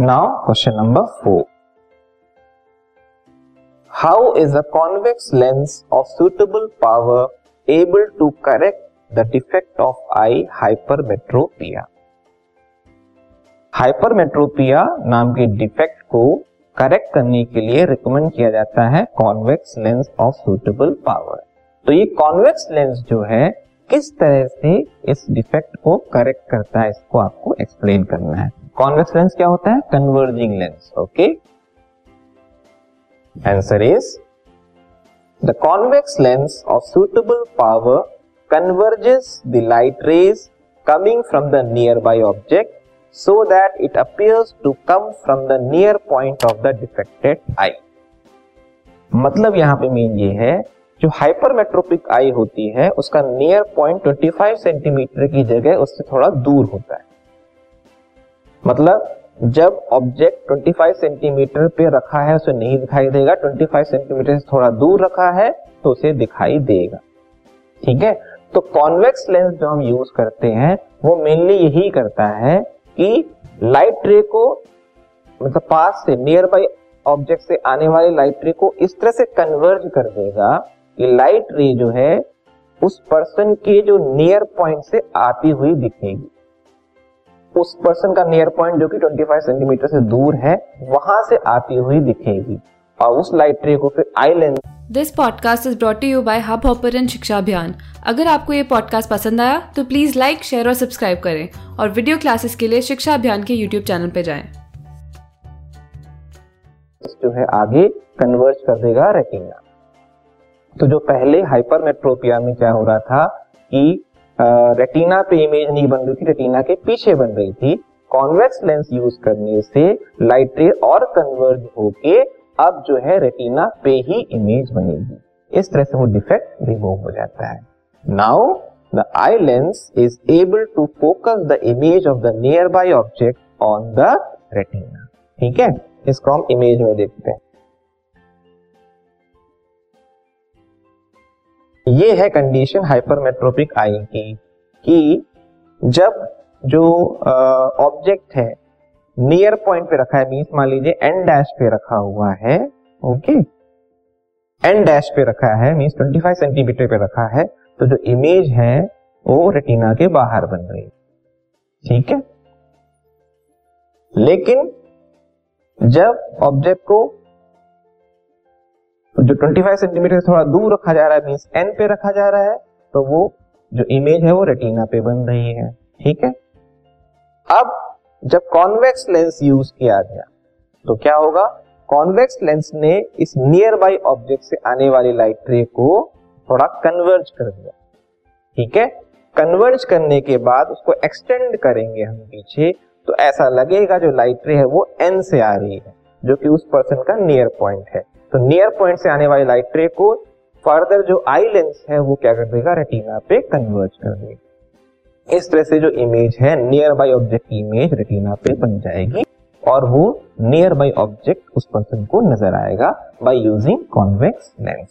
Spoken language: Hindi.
Now question number four how is a convex lens of suitable power able to correct the defect of eye hypermetropia hypermetropia नाम के डिफेक्ट को करेक्ट करने के लिए रिकमेंड किया जाता है convex lens of suitable power तो ये कॉन्वेक्स लेंस जो है, किस तरह से इस डिफेक्ट को करेक्ट करता है, इसको आपको एक्सप्लेन करना है। कॉन्वेक्स लेंस क्या होता है? Converging lens okay answer is the convex lens of suitable power converges the light rays coming from the nearby object so that it appears to come from the near point of the defected eye मतलब यहाँ पे मेन ये है, जो हाइपरमेट्रोपिक आई होती है, उसका नियर पॉइंट 25 सेंटीमीटर की जगह उससे थोड़ा दूर होता है। मतलब जब ऑब्जेक्ट 25 सेंटीमीटर पे रखा है, उसे नहीं दिखाई देगा। 25 सेंटीमीटर से थोड़ा दूर रखा है तो उसे दिखाई देगा। ठीक है? तो कॉन्वेक्स लेंस जो हम यूज़ करते हैं, वो मेनली यही करता है कि लाइट रे को मतलब पास से नियर बाई ऑब्जेक्ट से आने वाले लाइट रे को इस तरह से कन्वर्ज कर देगा कि लाइट रे जो है, उस पर्सन के जो नियर पॉइंट से आती हुई दिखेगी। उस पर्सन का नियर पॉइंट जो कि 25 सेंटीमीटर से दूर है वहाँ से आती हुई दिखेगी। और उस लाइट रे को फिर eye lens this podcast is brought you by Hubhopper शिक्षा अभियान अगर आपको ये पॉडकास्ट पसंद आया तो प्लीज़ लाइक शेयर और सब्सक्राइब करें। और वीडियो क्लासेस के लिए शिक्षा अभियान के यूट्यूब चैनल पर जाए। जो है आगे कन्वर्ज कर देगा रेटिना तो जो पहले हाइपरमेट्रोपिया में क्या हो रहा था कि रेटिना पे इमेज नहीं बन रही थी रेटिना के पीछे बन रही थी। कॉन्वेक्स लेंस यूज़ करने से लाइट रे और कन्वर्ज होके अब जो है रेटिना पे ही इमेज बनेगी। इस तरह से वो डिफेक्ट रिमूव हो जाता है। Now the eye lens is able to focus the image of the nearby object on the retina ठीक है? इसको हम इमेज में देखते हैं। ये है कंडीशन हाइपरमेट्रोपिक आई की, कि जब जो ऑब्जेक्ट है नियर पॉइंट पे रखा है मीन्स मान लीजिए एन डैश पे रखा हुआ है ओके एन डैश पे रखा है मीन्स 25 सेंटीमीटर पे रखा है तो जो इमेज है, वो रेटिना के बाहर बन रही ठीक है? लेकिन जब ऑब्जेक्ट को जो 25 सेंटीमीटर से थोड़ा दूर रखा जा रहा है मीन्स एन पे रखा जा रहा है तो वो जो इमेज है वो रेटिना पे बन रही है। ठीक है? अब जब कॉन्वेक्स लेंस यूज़ किया गया तो क्या होगा? कॉन्वेक्स लेंस ने इस नियर बाई ऑब्जेक्ट से आने वाली लाइट रे को थोड़ा कन्वर्ज कर दिया। ठीक है? कन्वर्ज करने के बाद उसको एक्सटेंड करेंगे हम पीछे तो ऐसा लगेगा जो लाइट रे है वो एन से आ रही है, जो कि उस पर्सन का नियर पॉइंट है। तो नियर पॉइंट से आने वाली लाइट रे को फर्दर जो आई लेंस है, वो क्या कर देगा? रेटिना पे कन्वर्ज कर देगा। इस तरह से जो इमेज है नियर बाई ऑब्जेक्ट की इमेज रेटिना पे बन जाएगी और वो नियर बाई ऑब्जेक्ट उस पर्सन को नज़र आएगा बाय यूजिंग कॉन्वेक्स लेंस